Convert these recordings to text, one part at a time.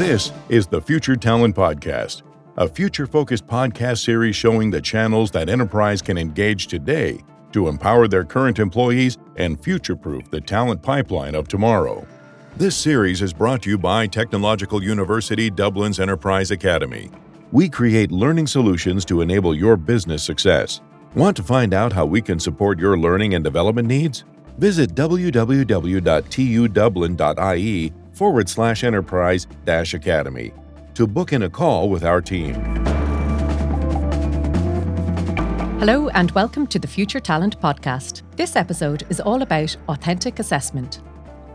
This is the Future Talent Podcast, a future focused podcast series showing the channels that enterprise can engage today to empower their current employees and future proof the talent pipeline of tomorrow. This series is brought to you by Technological University Dublin's Enterprise Academy. We create learning solutions to enable your business success. Want to find out how we can support your learning and development needs? Visit www.tudublin.ie forward slash enterprise dash academy to book in a call with our team. Hello, and welcome to the Future Talent Podcast. This episode is all about authentic assessment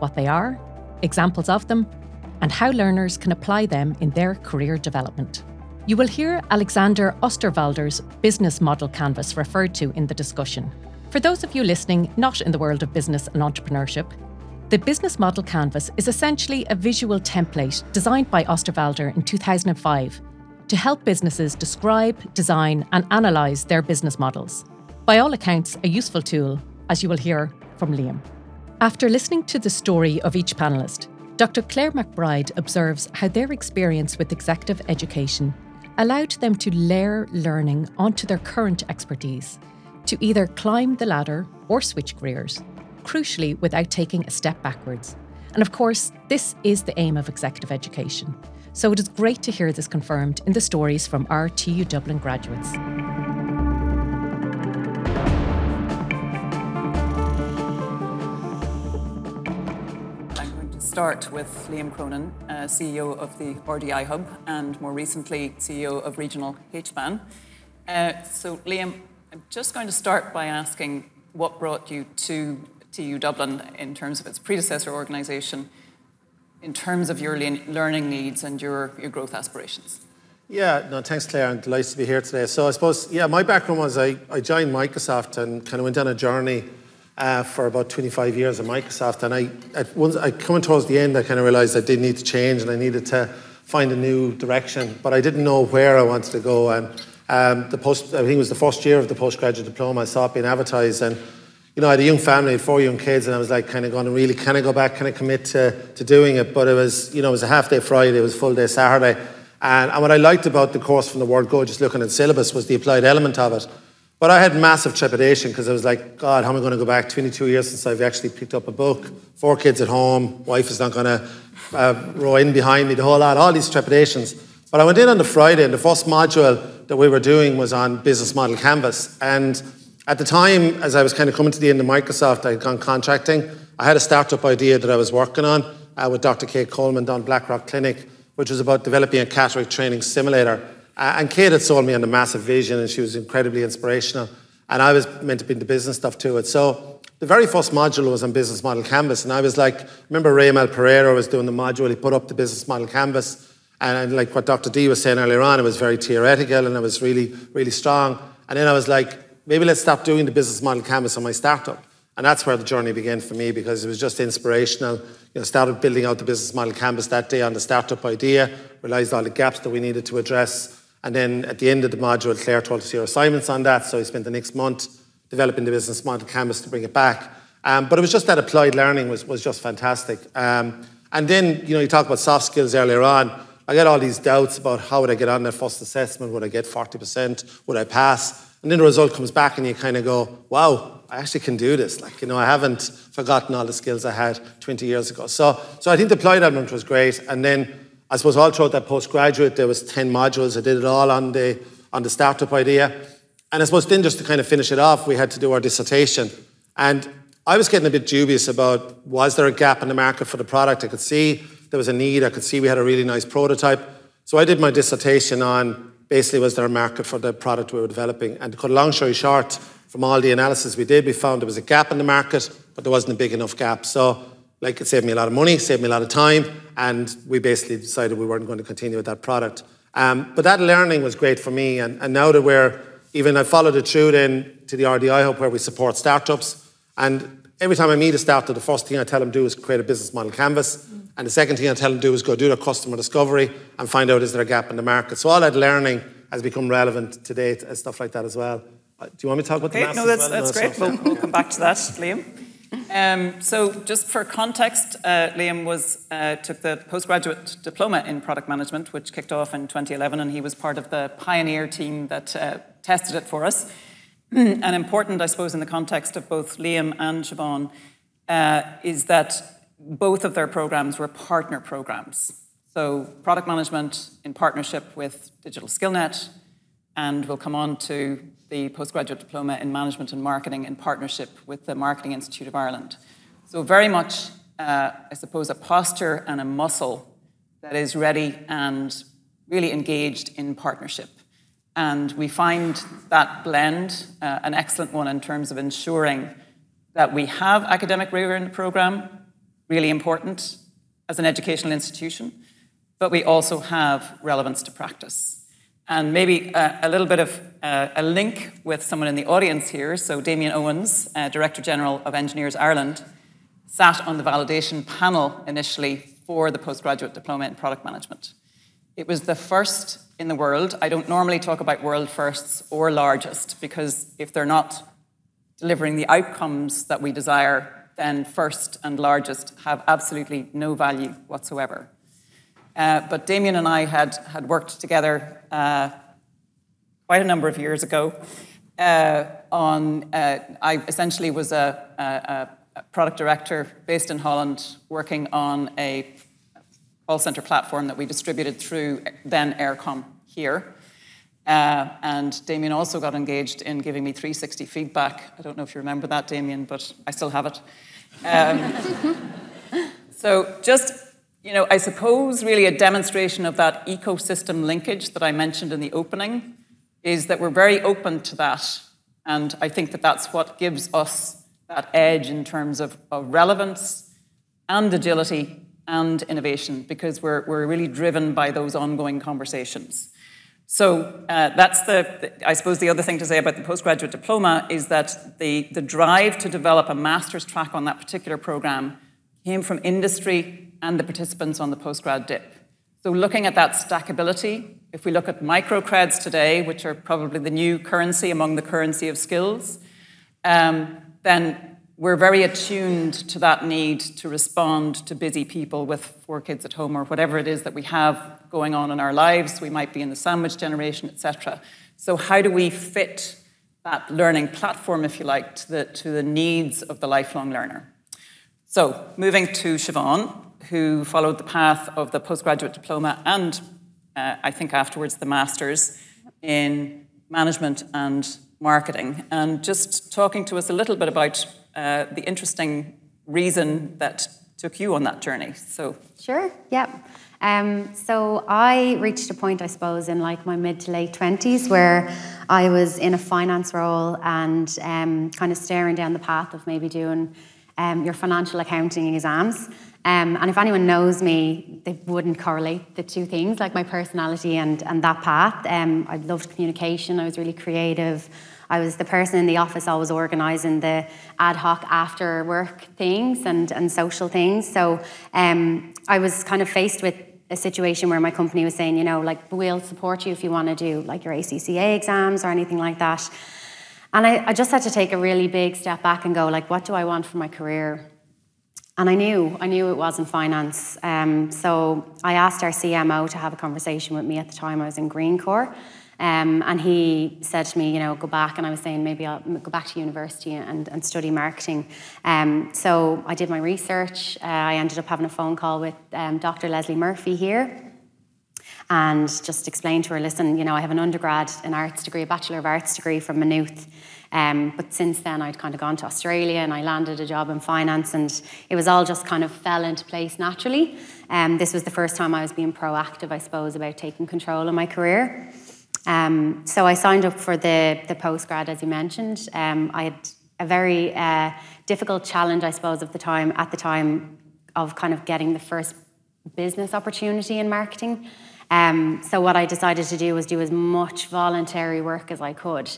what they are, examples of them, and how learners can apply them in their career development. You will hear Alexander Osterwalder's business model canvas referred to in the discussion. For those of you listening not in the world of business and entrepreneurship, the Business Model Canvas is essentially a visual template designed by Osterwalder in 2005 to help businesses describe, design, and analyse their business models. By all accounts, a useful tool, as you will hear from Liam. After listening to the story of each panellist, Dr. Claire McBride observes how their experience with executive education allowed them to layer learning onto their current expertise to either climb the ladder or switch careers crucially without taking a step backwards. And of course, this is the aim of executive education. So it is great to hear this confirmed in the stories from our TU Dublin graduates. I'm going to start with Liam Cronin, uh, CEO of the RDI Hub and more recently CEO of Regional HBAN. Uh, so, Liam, I'm just going to start by asking what brought you to TU Dublin in terms of its predecessor organisation, in terms of your learning needs and your, your growth aspirations? Yeah, no, thanks, Claire. I'm delighted to be here today. So, I suppose, yeah, my background was I, I joined Microsoft and kind of went on a journey uh, for about 25 years at Microsoft. And I, at once, I coming towards the end, I kind of realised I did need to change and I needed to find a new direction. But I didn't know where I wanted to go. And um, the post, I think it was the first year of the postgraduate diploma, I saw it being advertised. And you know, I had a young family, four young kids, and I was like kind of going really, can I go back, can I commit to, to doing it? But it was, you know, it was a half day Friday, it was full day Saturday. And, and what I liked about the course from the word go, just looking at syllabus, was the applied element of it. But I had massive trepidation because I was like, God, how am I going to go back 22 years since I've actually picked up a book? Four kids at home, wife is not going to uh, row in behind me, the whole lot, all these trepidations. But I went in on the Friday, and the first module that we were doing was on business model canvas. And at the time, as I was kind of coming to the end of Microsoft, I had gone contracting. I had a startup idea that I was working on uh, with Dr. Kate Coleman down Blackrock Clinic, which was about developing a cataract training simulator. Uh, and Kate had sold me on the massive vision, and she was incredibly inspirational. And I was meant to be in the business stuff to it. So the very first module was on business model canvas, and I was like, remember Ray Mal Pereira was doing the module. He put up the business model canvas, and like what Dr. Dee was saying earlier on, it was very theoretical and it was really, really strong. And then I was like, maybe let's stop doing the business model canvas on my startup. And that's where the journey began for me because it was just inspirational. You know, started building out the business model canvas that day on the startup idea, realized all the gaps that we needed to address. And then at the end of the module, Claire told us your assignments on that. So I spent the next month developing the business model canvas to bring it back. Um, but it was just that applied learning was, was just fantastic. Um, and then, you know, you talk about soft skills earlier on. I get all these doubts about how would I get on that first assessment? Would I get 40%? Would I pass? And then the result comes back and you kind of go, wow, I actually can do this. Like, you know, I haven't forgotten all the skills I had 20 years ago. So, so I think the applied element was great. And then I suppose all throughout that postgraduate, there was 10 modules. I did it all on the, on the startup idea. And I suppose then just to kind of finish it off, we had to do our dissertation. And I was getting a bit dubious about was there a gap in the market for the product? I could see there was a need. I could see we had a really nice prototype. So I did my dissertation on basically was there a market for the product we were developing. And to cut a long story short, from all the analysis we did, we found there was a gap in the market, but there wasn't a big enough gap. So, like, it saved me a lot of money, saved me a lot of time, and we basically decided we weren't going to continue with that product. Um, but that learning was great for me, and, and now that we're even I followed it through then to the RDI Hub where we support startups, and every time I meet a startup, the first thing I tell them to do is create a business model canvas. And the second thing I tell them to do is go do their customer discovery and find out is there a gap in the market. So all that learning has become relevant to date and stuff like that as well. Uh, do you want me to talk about okay, the no, that's, well? that's no, great. We'll, we'll, come back to that, Liam. Um, so, just for context, uh, Liam was uh, took the postgraduate diploma in product management, which kicked off in 2011, and he was part of the pioneer team that uh, tested it for us. and important, I suppose, in the context of both Liam and Siobhan, uh, is that both of their programs were partner programs. So, product management in partnership with Digital SkillNet, and we'll come on to the postgraduate diploma in management and marketing in partnership with the Marketing Institute of Ireland. So, very much, uh, I suppose, a posture and a muscle that is ready and really engaged in partnership. And we find that blend uh, an excellent one in terms of ensuring that we have academic rigor in the program, really important as an educational institution, but we also have relevance to practice. And maybe a, a little bit of uh, a link with someone in the audience here. So, Damien Owens, uh, Director General of Engineers Ireland, sat on the validation panel initially for the postgraduate diploma in product management. It was the first in the world. I don't normally talk about world firsts or largest because if they're not delivering the outcomes that we desire, then first and largest have absolutely no value whatsoever. Uh, but Damien and I had, had worked together uh, quite a number of years ago uh, on, uh, I essentially was a, a, a, product director based in Holland working on a call center platform that we distributed through then Eircom here. Uh, and Damien also got engaged in giving me 360 feedback. I don't know if you remember that, Damien, but I still have it. Um, so just you know, I suppose really a demonstration of that ecosystem linkage that I mentioned in the opening is that we're very open to that. And I think that that's what gives us that edge in terms of, of relevance and agility and innovation because we're, we're really driven by those ongoing conversations. So uh, that's the, I suppose, the other thing to say about the postgraduate diploma is that the, the drive to develop a master's track on that particular program came from industry and the participants on the postgrad dip. So, looking at that stackability, if we look at microcreds today, which are probably the new currency among the currency of skills, um, then we're very attuned to that need to respond to busy people with four kids at home or whatever it is that we have going on in our lives. We might be in the sandwich generation, etc. So, how do we fit that learning platform, if you like, to the, to the needs of the lifelong learner? So, moving to Siobhan, who followed the path of the postgraduate diploma and uh, I think afterwards the master's in management and marketing. And just talking to us a little bit about uh, the interesting reason that took you on that journey. So, sure, yeah. Um, so I reached a point, I suppose, in like my mid to late twenties, where I was in a finance role and um, kind of staring down the path of maybe doing um, your financial accounting exams. Um, and if anyone knows me, they wouldn't correlate the two things, like my personality and, and that path. Um, I loved communication, I was really creative. I was the person in the office always organising the ad hoc after work things and, and social things. So um, I was kind of faced with a situation where my company was saying, you know, like, we'll support you if you want to do like your ACCA exams or anything like that. And I, I just had to take a really big step back and go, like, what do I want for my career? And I knew, I knew it wasn't finance. Um, so I asked our CMO to have a conversation with me at the time I was in Green Greencore. Um, and he said to me, you know, go back. And I was saying, maybe I'll go back to university and, and study marketing. Um, so I did my research. Uh, I ended up having a phone call with um, Dr. Leslie Murphy here and just explained to her, listen, you know, I have an undergrad, an arts degree, a Bachelor of Arts degree from Maynooth. Um, but since then, I'd kind of gone to Australia and I landed a job in finance, and it was all just kind of fell into place naturally. Um, this was the first time I was being proactive, I suppose, about taking control of my career. Um, so I signed up for the, the postgrad, as you mentioned. Um, I had a very uh, difficult challenge, I suppose, of the time at the time of kind of getting the first business opportunity in marketing. Um, so what I decided to do was do as much voluntary work as I could.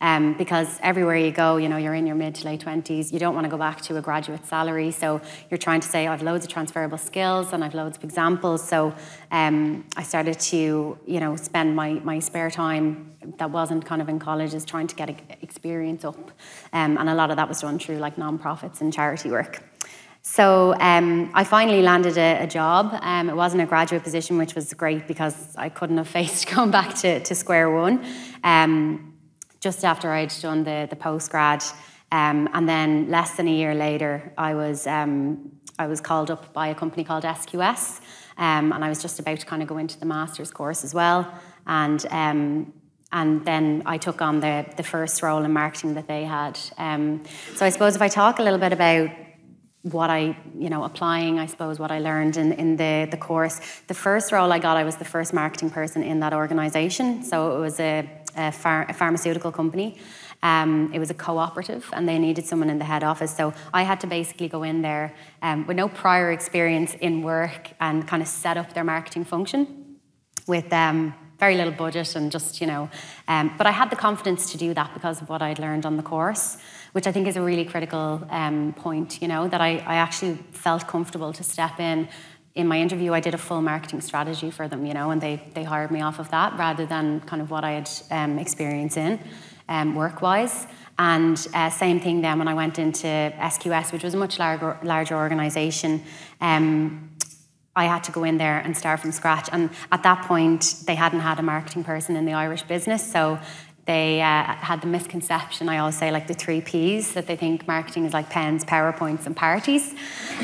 Um, because everywhere you go, you know, you're in your mid to late 20s, you don't want to go back to a graduate salary. So you're trying to say, I've loads of transferable skills and I've loads of examples. So um, I started to, you know, spend my, my spare time that wasn't kind of in colleges trying to get experience up. Um, and a lot of that was done through like non-profits and charity work. So um, I finally landed a, a job. Um, it wasn't a graduate position, which was great because I couldn't have faced going back to, to square one. Um, just after I'd done the, the postgrad, um, and then less than a year later, I was um, I was called up by a company called SQS, um, and I was just about to kind of go into the master's course as well. And and then I took on the, the first role in marketing that they had. Um, so I suppose if I talk a little bit about what I, you know, applying, I suppose, what I learned in, in the, the course. The first role I got, I was the first marketing person in that organisation. So it was a, a, phar- a pharmaceutical company. Um, it was a cooperative and they needed someone in the head office. So I had to basically go in there um, with no prior experience in work and kind of set up their marketing function with um, very little budget and just, you know. Um, but I had the confidence to do that because of what I'd learned on the course which I think is a really critical um, point, you know, that I, I actually felt comfortable to step in. In my interview, I did a full marketing strategy for them, you know, and they, they hired me off of that rather than kind of what I had um, experience in um, work wise. And uh, same thing then when I went into SQS, which was a much larger, larger organisation. Um, I had to go in there and start from scratch. And at that point, they hadn't had a marketing person in the Irish business. So they uh, had the misconception, I always say, like the three Ps, that they think marketing is like pens, PowerPoints, and parties.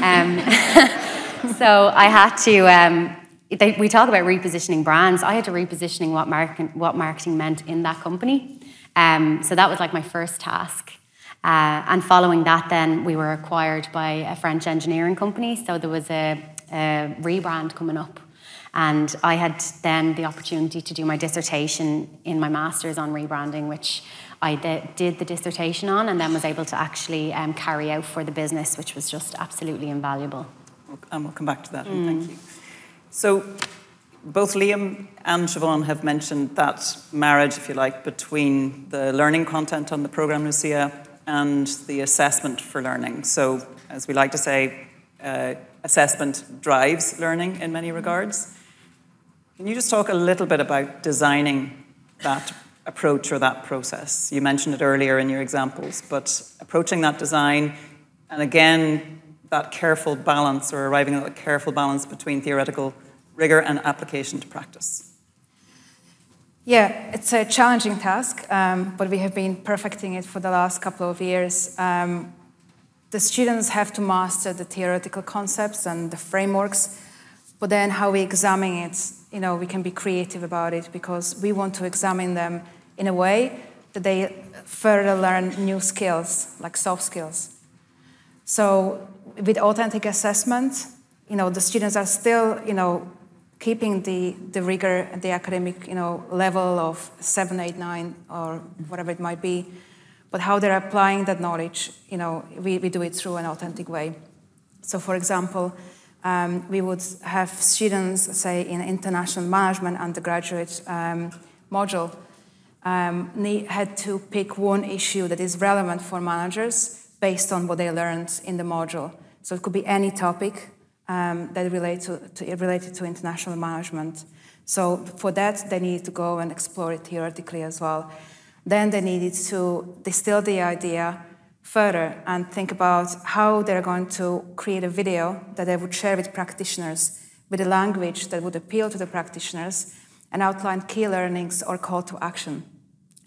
Um, so I had to, um, they, we talk about repositioning brands. I had to repositioning what, market, what marketing meant in that company. Um, so that was like my first task. Uh, and following that, then we were acquired by a French engineering company. So there was a, a rebrand coming up and I had then the opportunity to do my dissertation in my master's on rebranding, which I did the dissertation on and then was able to actually um, carry out for the business, which was just absolutely invaluable. And we'll come back to that. Mm. Thank you. So, both Liam and Siobhan have mentioned that marriage, if you like, between the learning content on the program Lucia and the assessment for learning. So, as we like to say, uh, assessment drives learning in many regards. Can you just talk a little bit about designing that approach or that process? You mentioned it earlier in your examples, but approaching that design and again, that careful balance or arriving at a careful balance between theoretical rigor and application to practice. Yeah, it's a challenging task, um, but we have been perfecting it for the last couple of years. Um, the students have to master the theoretical concepts and the frameworks, but then how we examine it you know, we can be creative about it because we want to examine them in a way that they further learn new skills, like soft skills. So with authentic assessment, you know, the students are still, you know, keeping the, the rigor, the academic, you know, level of seven, eight, nine, or whatever it might be. But how they're applying that knowledge, you know, we, we do it through an authentic way. So, for example, um, we would have students, say, in international management undergraduate um, module, um, had to pick one issue that is relevant for managers based on what they learned in the module. So it could be any topic um, that relate to, to, related to international management. So for that, they needed to go and explore it theoretically as well. Then they needed to distill the idea further and think about how they're going to create a video that they would share with practitioners with a language that would appeal to the practitioners and outline key learnings or call to action.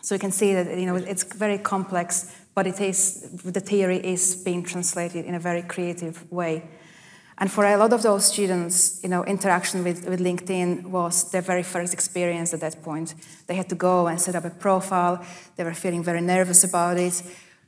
So you can see that you know it's very complex, but it is the theory is being translated in a very creative way. And for a lot of those students, you know, interaction with, with LinkedIn was their very first experience at that point. They had to go and set up a profile. They were feeling very nervous about it.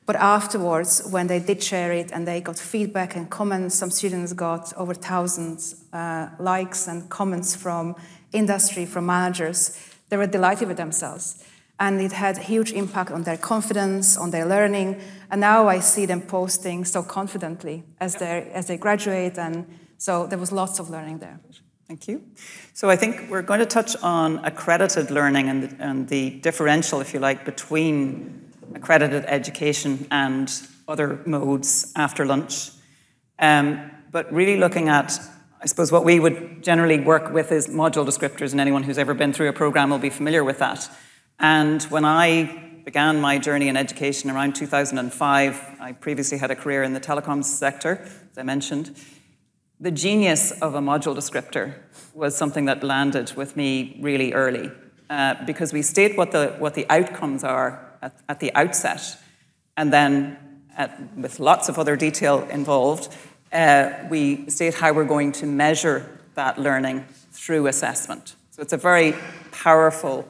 But afterwards, when they did share it and they got feedback and comments, some students got over thousands uh, likes and comments from industry, from managers. They were delighted with themselves. And it had a huge impact on their confidence, on their learning. And now I see them posting so confidently as, they as they graduate. And so there was lots of learning there. Thank you. So I think we're going to touch on accredited learning and the, and the differential, if you like, between accredited education and other modes after lunch. Um, but really looking at, I suppose, what we would generally work with is module descriptors, and anyone who's ever been through a program will be familiar with that. And when I began my journey in education around 2005, I previously had a career in the telecoms sector, as I mentioned. The genius of a module descriptor was something that landed with me really early uh, because we state what the, what the outcomes are at, at the outset, and then at, with lots of other detail involved, uh, we state how we're going to measure that learning through assessment. So it's a very powerful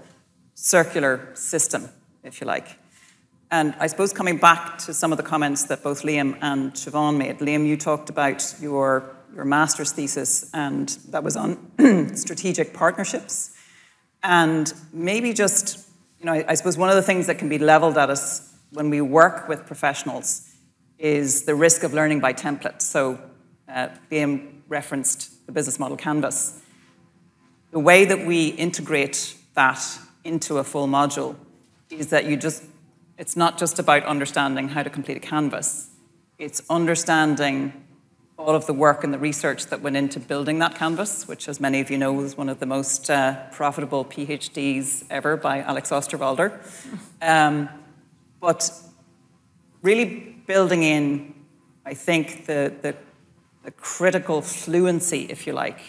circular system, if you like. And I suppose coming back to some of the comments that both Liam and Siobhan made, Liam, you talked about your, your master's thesis, and that was on strategic partnerships. And maybe just, you know, I, I suppose one of the things that can be leveled at us when we work with professionals is the risk of learning by template. So, uh, Liam referenced the business model canvas. The way that we integrate that into a full module is that you just, it's not just about understanding how to complete a canvas, it's understanding all of the work and the research that went into building that canvas, which, as many of you know, was one of the most uh, profitable PhDs ever by Alex Osterwalder. Um, but really building in, I think, the, the, the critical fluency, if you like,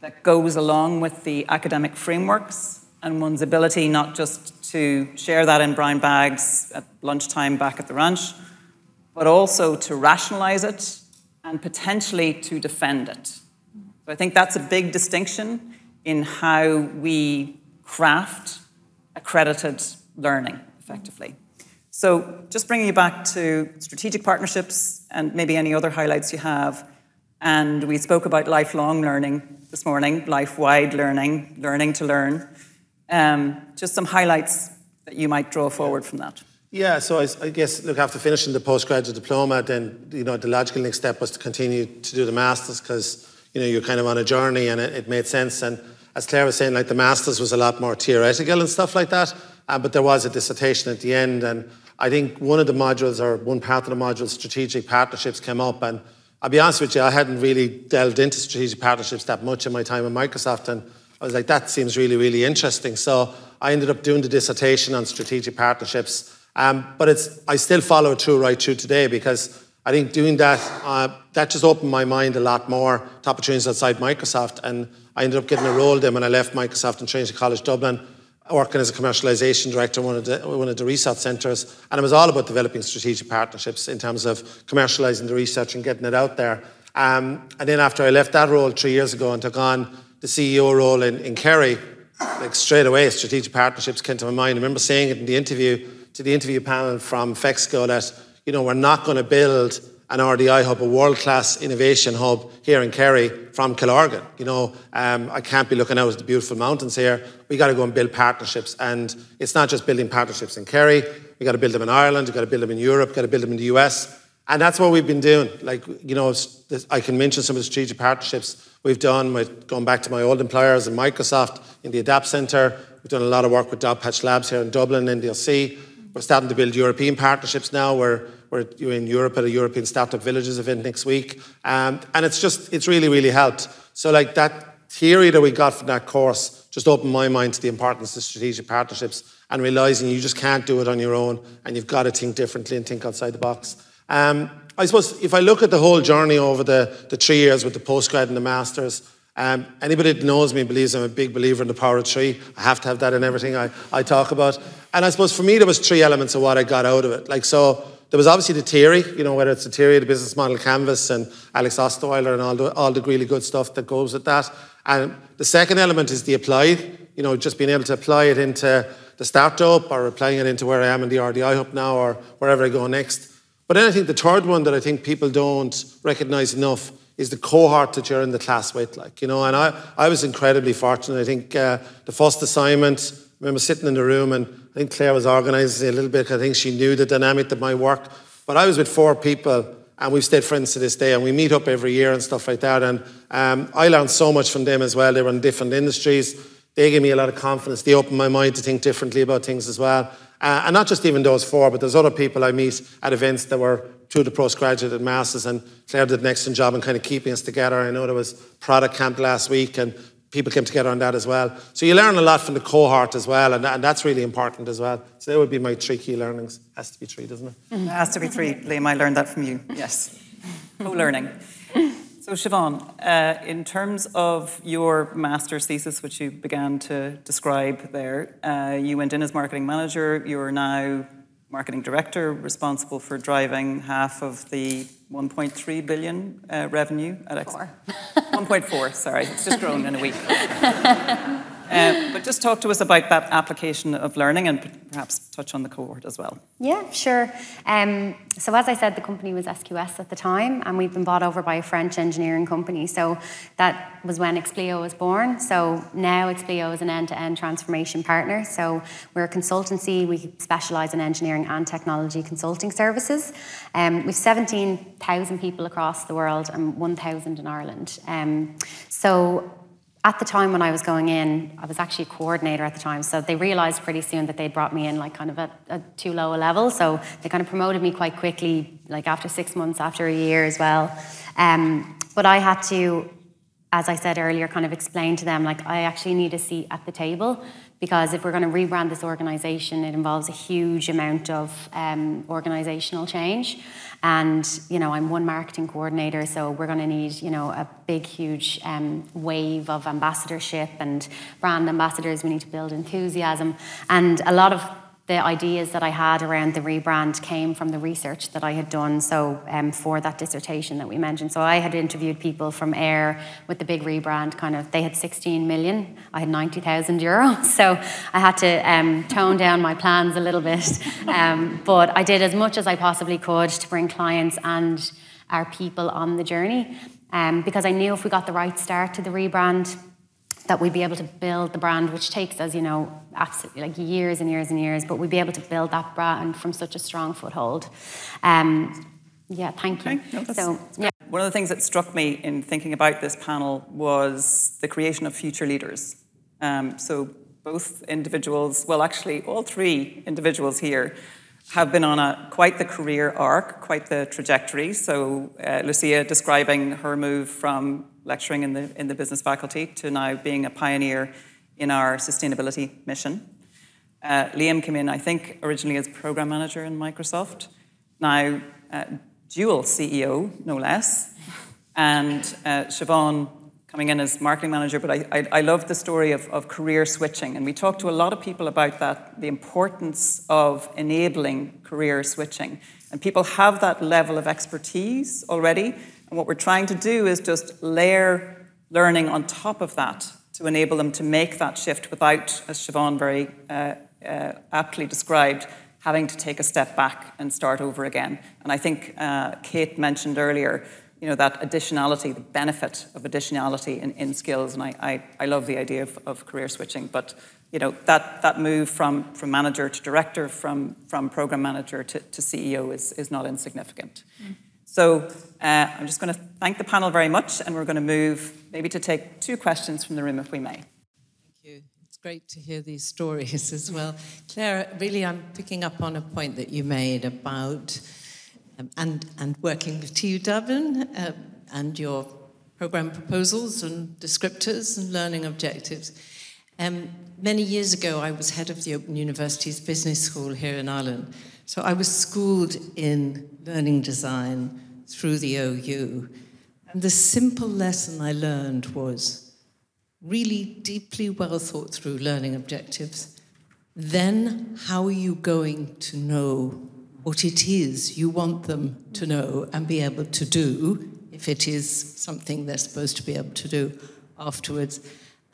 that goes along with the academic frameworks and one's ability not just to share that in brown bags at lunchtime back at the ranch, but also to rationalize it and potentially to defend it. So I think that's a big distinction in how we craft accredited learning effectively. So, just bringing you back to strategic partnerships and maybe any other highlights you have. And we spoke about lifelong learning this morning, life wide learning, learning to learn. Um, just some highlights that you might draw forward from that. Yeah, so I, I, guess look after finishing the postgraduate diploma, then you know the logical next step was to continue to do the masters because you know you're kind of on a journey and it, it, made sense. And as Claire was saying, like the masters was a lot more theoretical and stuff like that, uh, but there was a dissertation at the end. And I think one of the modules or one part of the module, strategic partnerships, came up. And I'll be honest with you, I hadn't really delved into strategic partnerships that much in my time at Microsoft, and I was like, that seems really, really interesting. So I ended up doing the dissertation on strategic partnerships. Um, but it's, I still follow it through right through today because I think doing that, uh, that just opened my mind a lot more to opportunities outside Microsoft. And I ended up getting a role then when I left Microsoft and Trinity College Dublin, working as a commercialization director in one of the, one of the research centres. And it was all about developing strategic partnerships in terms of commercialising the research and getting it out there. Um, and then after I left that role three years ago and took on the CEO role in, in Kerry, like straight away, strategic partnerships came to my mind. I remember saying it in the interview to the interview panel from FEXCO that, you know, we're not going to build an RDI hub, a world-class innovation hub here in Kerry from Killorglin. You know, um, I can't be looking out at the beautiful mountains here. We got to go and build partnerships, and it's not just building partnerships in Kerry. We got to build them in Ireland. We got to build them in Europe. Got to build them in the US. And that's what we've been doing. Like, you know, I can mention some of the strategic partnerships we've done with going back to my old employers in Microsoft in the Adapt Centre. We've done a lot of work with Dogpatch Labs here in Dublin, NDRC. We're starting to build European partnerships now. We're, we're in Europe at a European Startup Villages event next week. Um, and it's just, it's really, really helped. So, like, that theory that we got from that course just opened my mind to the importance of strategic partnerships and realizing you just can't do it on your own and you've got to think differently and think outside the box. Um, I suppose if I look at the whole journey over the, the three years with the postgrad and the masters, um, anybody that knows me believes I'm a big believer in the power of three. I have to have that in everything I, I talk about. And I suppose for me, there was three elements of what I got out of it. Like, so there was obviously the theory, you know, whether it's the theory, the business model canvas, and Alex Osterwalder and all the, all the really good stuff that goes with that. And the second element is the applied, you know, just being able to apply it into the startup or applying it into where I am in the RDI Hub now or wherever I go next. But then I think the third one that I think people don't recognize enough is the cohort that you're in the class with. Like, you know, and I, I was incredibly fortunate. I think uh, the first assignment, I remember sitting in the room and I think Claire was organising a little bit. I think she knew the dynamic that might work. But I was with four people and we've stayed friends to this day and we meet up every year and stuff like that. And um, I learned so much from them as well. They were in different industries. They gave me a lot of confidence. They opened my mind to think differently about things as well. Uh, and not just even those four, but there's other people I meet at events that were through the postgraduate and masters, and Claire did an excellent job in kind of keeping us together. I know there was product camp last week, and people came together on that as well. So you learn a lot from the cohort as well, and, and that's really important as well. So that would be my three key learnings. Has to be three, doesn't it? It has to be three. Liam, I learned that from you. Yes. Co-learning. So Siobhan, uh, in terms of your master's thesis, which you began to describe there, uh, you went in as marketing manager. You are now marketing director, responsible for driving half of the 1.3 billion uh, revenue at X. 1.4, sorry, it's just grown in a week. Uh, but just talk to us about that application of learning and perhaps touch on the cohort as well. Yeah, sure. Um, so, as I said, the company was SQS at the time, and we've been bought over by a French engineering company. So, that was when Expleo was born. So, now Expleo is an end to end transformation partner. So, we're a consultancy, we specialise in engineering and technology consulting services. Um, we've 17,000 people across the world and 1,000 in Ireland. Um, so, at the time when I was going in, I was actually a coordinator at the time. So they realized pretty soon that they'd brought me in like kind of at, at too low a level. So they kind of promoted me quite quickly, like after six months, after a year as well. Um, but I had to, as I said earlier, kind of explain to them like I actually need a seat at the table because if we're going to rebrand this organization, it involves a huge amount of um, organizational change. And you know, I'm one marketing coordinator, so we're going to need you know a big, huge um, wave of ambassadorship and brand ambassadors. We need to build enthusiasm, and a lot of the ideas that I had around the rebrand came from the research that I had done. So um, for that dissertation that we mentioned, so I had interviewed people from Eir with the big rebrand. Kind of, they had 16 million. I had 90,000 euros. So I had to um, tone down my plans a little bit, um, but I did as much as I possibly could to bring clients and our people on the journey. Um, because I knew if we got the right start to the rebrand, that we'd be able to build the brand, which takes us, you know, absolutely like years and years and years, but we'd be able to build that brand from such a strong foothold. Um, yeah, thank you. Okay. No, so, yeah. One of the things that struck me in thinking about this panel was the creation of future leaders. Um, so both individuals, well, actually, all three individuals here have been on a quite the career arc, quite the trajectory. So uh, Lucia describing her move from lecturing in the, in the business faculty to now being a pioneer in our sustainability mission. Uh, Liam came in, I think, originally as program manager in Microsoft, now uh, dual CEO, no less, and uh, Siobhan coming in as marketing manager. But I, I, I love the story of, of career switching, and we talked to a lot of people about that, the importance of enabling career switching. And people have that level of expertise already, and what we're trying to do is just layer learning on top of that to enable them to make that shift without, as Siobhan very uh, uh, aptly described, having to take a step back and start over again. And I think uh, Kate mentioned earlier, you know, that additionality, the benefit of additionality in, in skills. And I, I, I, love the idea of, of career switching. But, you know, that, that move from, from manager to director, from, from program manager to, to CEO is, is not insignificant. Mm. So uh, I'm just going to thank the panel very much, and we're going to move maybe to take two questions from the room, if we may. Thank you. It's great to hear these stories as well. Claire, really, I'm picking up on a point that you made about um, and, and working with TU Dublin uh, and your program proposals and descriptors and learning objectives. Um, many years ago, I was head of the Open University's business school here in Ireland. So I was schooled in learning design through the OU. And the simple lesson I learned was really deeply well thought through learning objectives. Then, how are you going to know what it is you want them to know and be able to do, if it is something they're supposed to be able to do afterwards?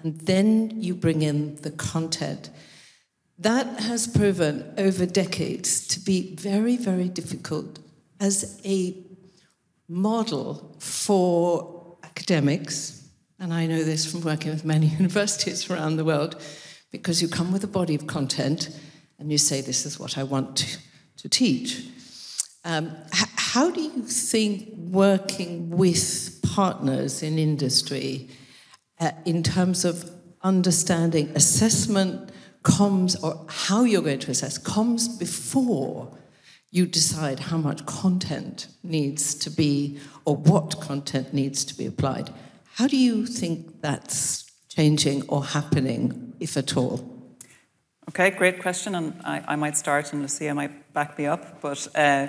And then you bring in the content. That has proven over decades to be very, very difficult as a model for academics, and I know this from working with many universities around the world, because you come with a body of content and you say, This is what I want to, teach. Um, h- how do you think working with partners in industry uh, in terms of understanding assessment, comes, or how you're going to assess, comes before you decide how much content needs to be or what content needs to be applied. How do you think that's changing or happening, if at all? Okay, great question, and I, I might start, and Lucia might back me up. But uh,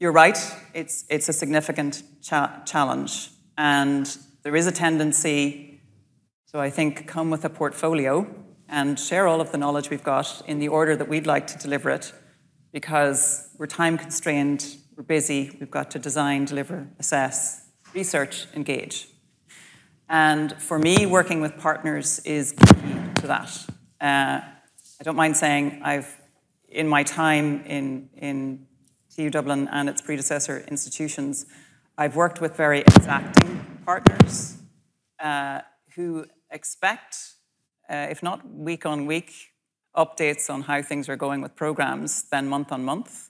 you're right; it's it's a significant cha- challenge, and there is a tendency. So I think come with a portfolio and share all of the knowledge we've got in the order that we'd like to deliver it, because we're time constrained, we're busy, we've got to design, deliver, assess, research, engage. And for me, working with partners is key to that. Uh, I don't mind saying I've, in my time in, in TU Dublin and its predecessor institutions, I've worked with very exacting partners uh, who expect, uh, if not week on week, updates on how things are going with programs, then month on month,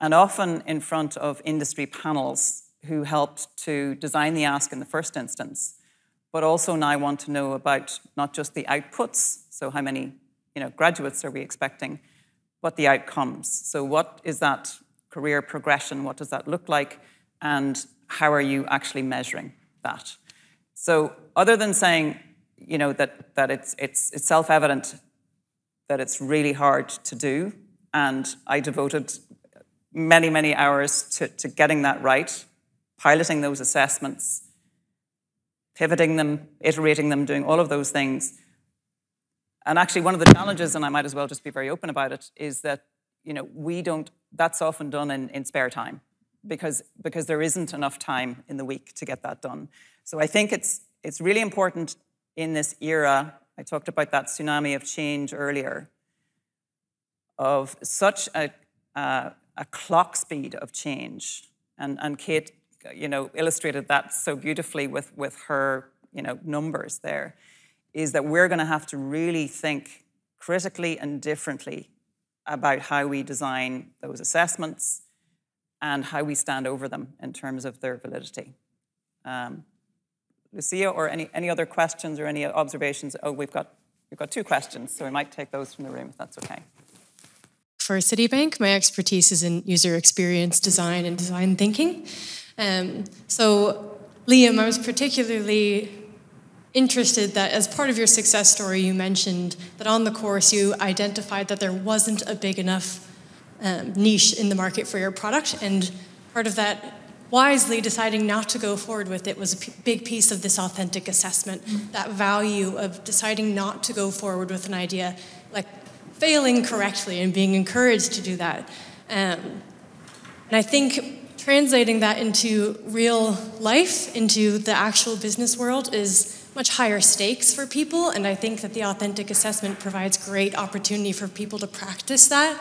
and often in front of industry panels who helped to design the ask in the first instance, but also now want to know about not just the outputs, so how many you know, graduates are we expecting? What the outcomes? So, what is that career progression? What does that look like? And how are you actually measuring that? So, other than saying, you know, that, that it's, it's, it's self evident that it's really hard to do, and I devoted many, many hours to, to getting that right, piloting those assessments, pivoting them, iterating them, doing all of those things and actually, one of the challenges, and I might as well just be very open about it, is that you know we don't. That's often done in, in spare time because because there isn't enough time in the week to get that done. So I think it's it's really important in this era. I talked about that tsunami of change earlier. Of such a a, a clock speed of change, and and Kate, you know, illustrated that so beautifully with with her you know numbers there is that we're going to have to really think critically and differently about how we design those assessments and how we stand over them in terms of their validity. Um, Lucia, or any, any other questions or any observations? Oh, we've got, we've got two questions, so we might take those from the room if that's okay. For Citibank, my expertise is in user experience design and design thinking. Um, so, Liam, I was particularly interested that as part of your success story, you mentioned that on the course you identified that there wasn't a big enough um, niche in the market for your product, and part of that wisely deciding not to go forward with it was a p- big piece of this authentic assessment. Mm-hmm. That value of deciding not to go forward with an idea, like failing correctly and being encouraged to do that. Um, and I think translating that into real life, into the actual business world, is much higher stakes for people, and I think that the authentic assessment provides great opportunity for people to practice that.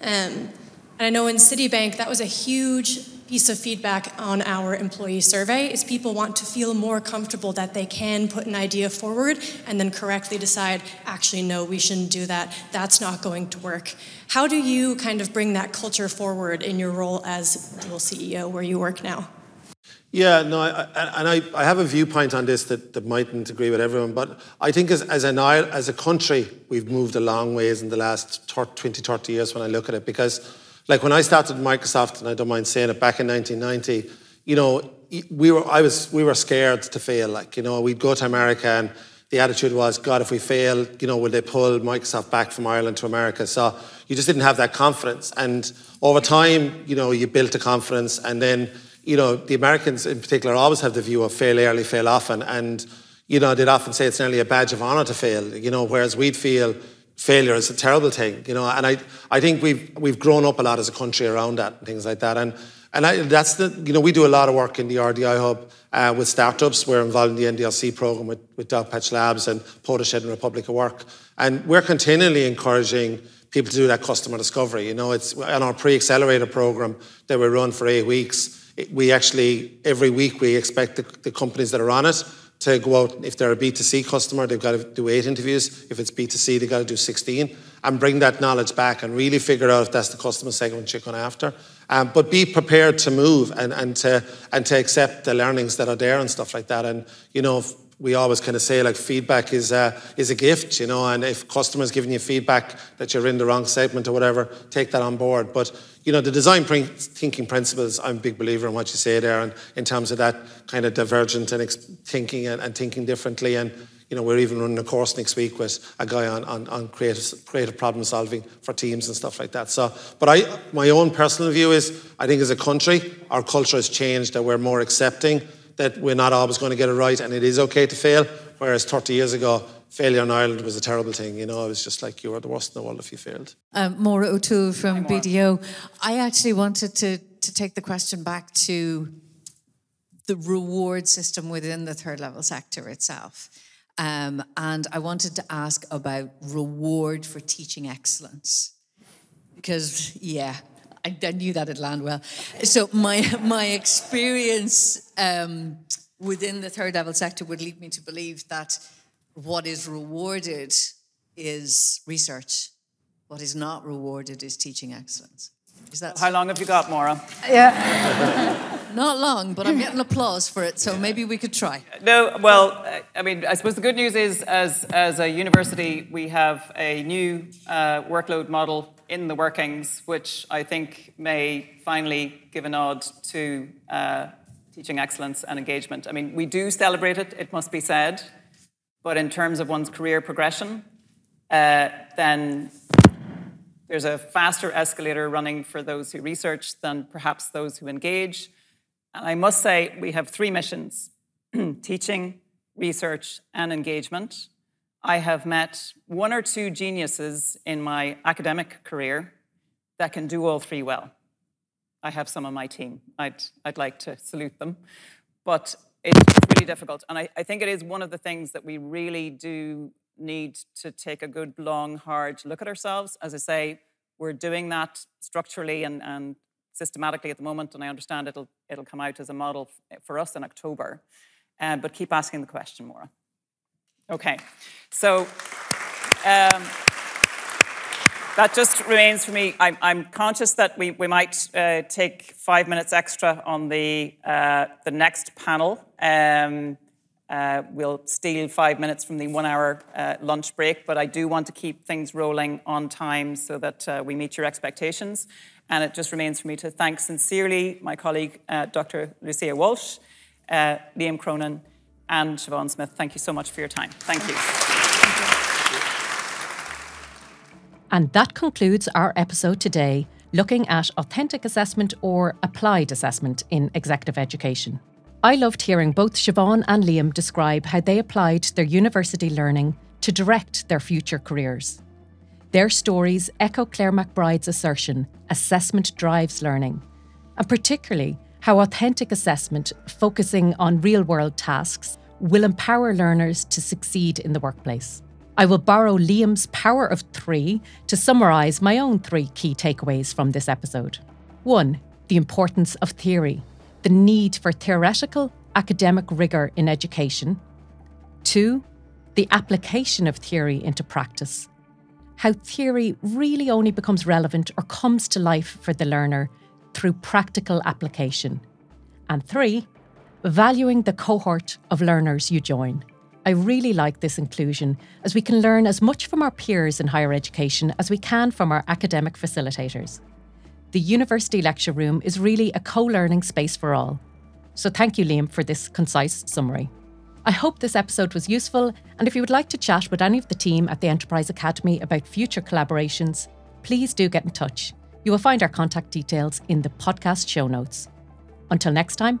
Um, and I know in Citibank that was a huge piece of feedback on our employee survey is people want to feel more comfortable that they can put an idea forward and then correctly decide actually no we shouldn't do that. That's not going to work. How do you kind of bring that culture forward in your role as dual ceo where you work now yeah, no, I, and I, I have a viewpoint on this that, that mightn't agree with everyone, but I think as, as, an, as a country, we've moved a long ways in the last 20, 30 years when I look at it. Because, like, when I started Microsoft, and I don't mind saying it, back in 1990, you know, we were, I was, we were scared to fail. Like, you know, we'd go to America and the attitude was, God, if we fail, you know, will they pull Microsoft back from Ireland to America? So you just didn't have that confidence. And over time, you know, you built a confidence and then you know, the Americans in particular always have the view of fail early, fail often. And, you know, they'd often say it's nearly a badge of honour to fail, you know, whereas we'd feel failure is a terrible thing, you know. And I, I think we've, we've grown up a lot as a country around that and things like that. And, and I, that's the, you know, we do a lot of work in the RDI Hub uh, with startups. We're involved in the NDRC program with, with Dogpatch Labs and PorterShed and Republic of Work. And we're continually encouraging people to do that customer discovery. You know, it's on our pre-accelerator program that we run for eight weeks we actually, every week, we expect the, the, companies that are on it to go out. If they're a B2C customer, they've got to do eight interviews. If it's B2C, they've got to do 16 and bring that knowledge back and really figure out if that's the customer segment you're going after. Um, but be prepared to move and, and, to, and to accept the learnings that are there and stuff like that. And, you know, we always kind of say like feedback is a, is a gift, you know, and if customers giving you feedback that you're in the wrong segment or whatever, take that on board. But you know, the design thinking principles, I'm a big believer in what you say there, and in terms of that kind of divergent and thinking and, and thinking differently. And you know, we're even running a course next week with a guy on, on, on creative, creative problem solving for teams and stuff like that. So, but I, my own personal view is, I think as a country, our culture has changed, that we're more accepting that we're not always going to get it right and it is okay to fail. Whereas 30 years ago, failure in Ireland was a terrible thing. You know, it was just like you were the worst in the world if you failed. Um, Maura O'Toole from Hi, BDO. I actually wanted to, to take the question back to the reward system within the third level sector itself. Um, and I wanted to ask about reward for teaching excellence. Because, yeah, I, I, knew that'd land well. So my my experience um, within the third level sector would lead me to believe that what is rewarded is research. What is not rewarded is teaching excellence. Is that how long have you got, Maura? Yeah. Not long, but I'm getting applause for it, so maybe we could try. No, well, I mean, I suppose the good news is, as as a university, we have a new uh, workload model in the workings, which I think may finally give a nod to uh, teaching excellence and engagement. I mean, we do celebrate it, it must be said, but in terms of one's career progression, uh, then there's a faster escalator running for those who research than perhaps those who engage. And I must say, we have three missions teaching, research, and engagement. I have met one or two geniuses in my academic career that can do all three well. I have some on my team. I'd, I'd like to salute them. But it's really difficult. And I, I think it is one of the things that we really do need to take a good, long, hard look at ourselves. As I say, we're doing that structurally and, and systematically at the moment, and I understand it'll, it'll come out as a model for us in October. Uh, but keep asking the question, Maura. Okay, so um, that just remains for me. I'm, I'm conscious that we, we might uh, take five minutes extra on the, uh, the next panel. Um, uh, we'll steal five minutes from the one hour uh, lunch break, but I do want to keep things rolling on time so that uh, we meet your expectations. And it just remains for me to thank sincerely my colleague, uh, Dr. Lucia Walsh, Liam Cronin, and Siobhan Smith. Thank you so much for your time. Thank you. And that concludes our episode today, looking at authentic assessment or applied assessment in executive education. I loved hearing both Siobhan and Liam describe how they applied their university learning to direct their future careers. Their stories echo Claire McBride's assertion assessment drives learning, and particularly how authentic assessment, focusing on real world tasks, will empower learners to succeed in the workplace. I will borrow Liam's power of three to summarise my own three key takeaways from this episode. One, the importance of theory, the need for theoretical academic rigour in education. Two, the application of theory into practice, how theory really only becomes relevant or comes to life for the learner through practical application. And three, valuing the cohort of learners you join. I really like this inclusion as we can learn as much from our peers in higher education as we can from our academic facilitators. The University Lecture Room is really a co learning space for all. So thank you, Liam, for this concise summary. I hope this episode was useful, and if you would like to chat with any of the team at the Enterprise Academy about future collaborations, please do get in touch. You will find our contact details in the podcast show notes. Until next time,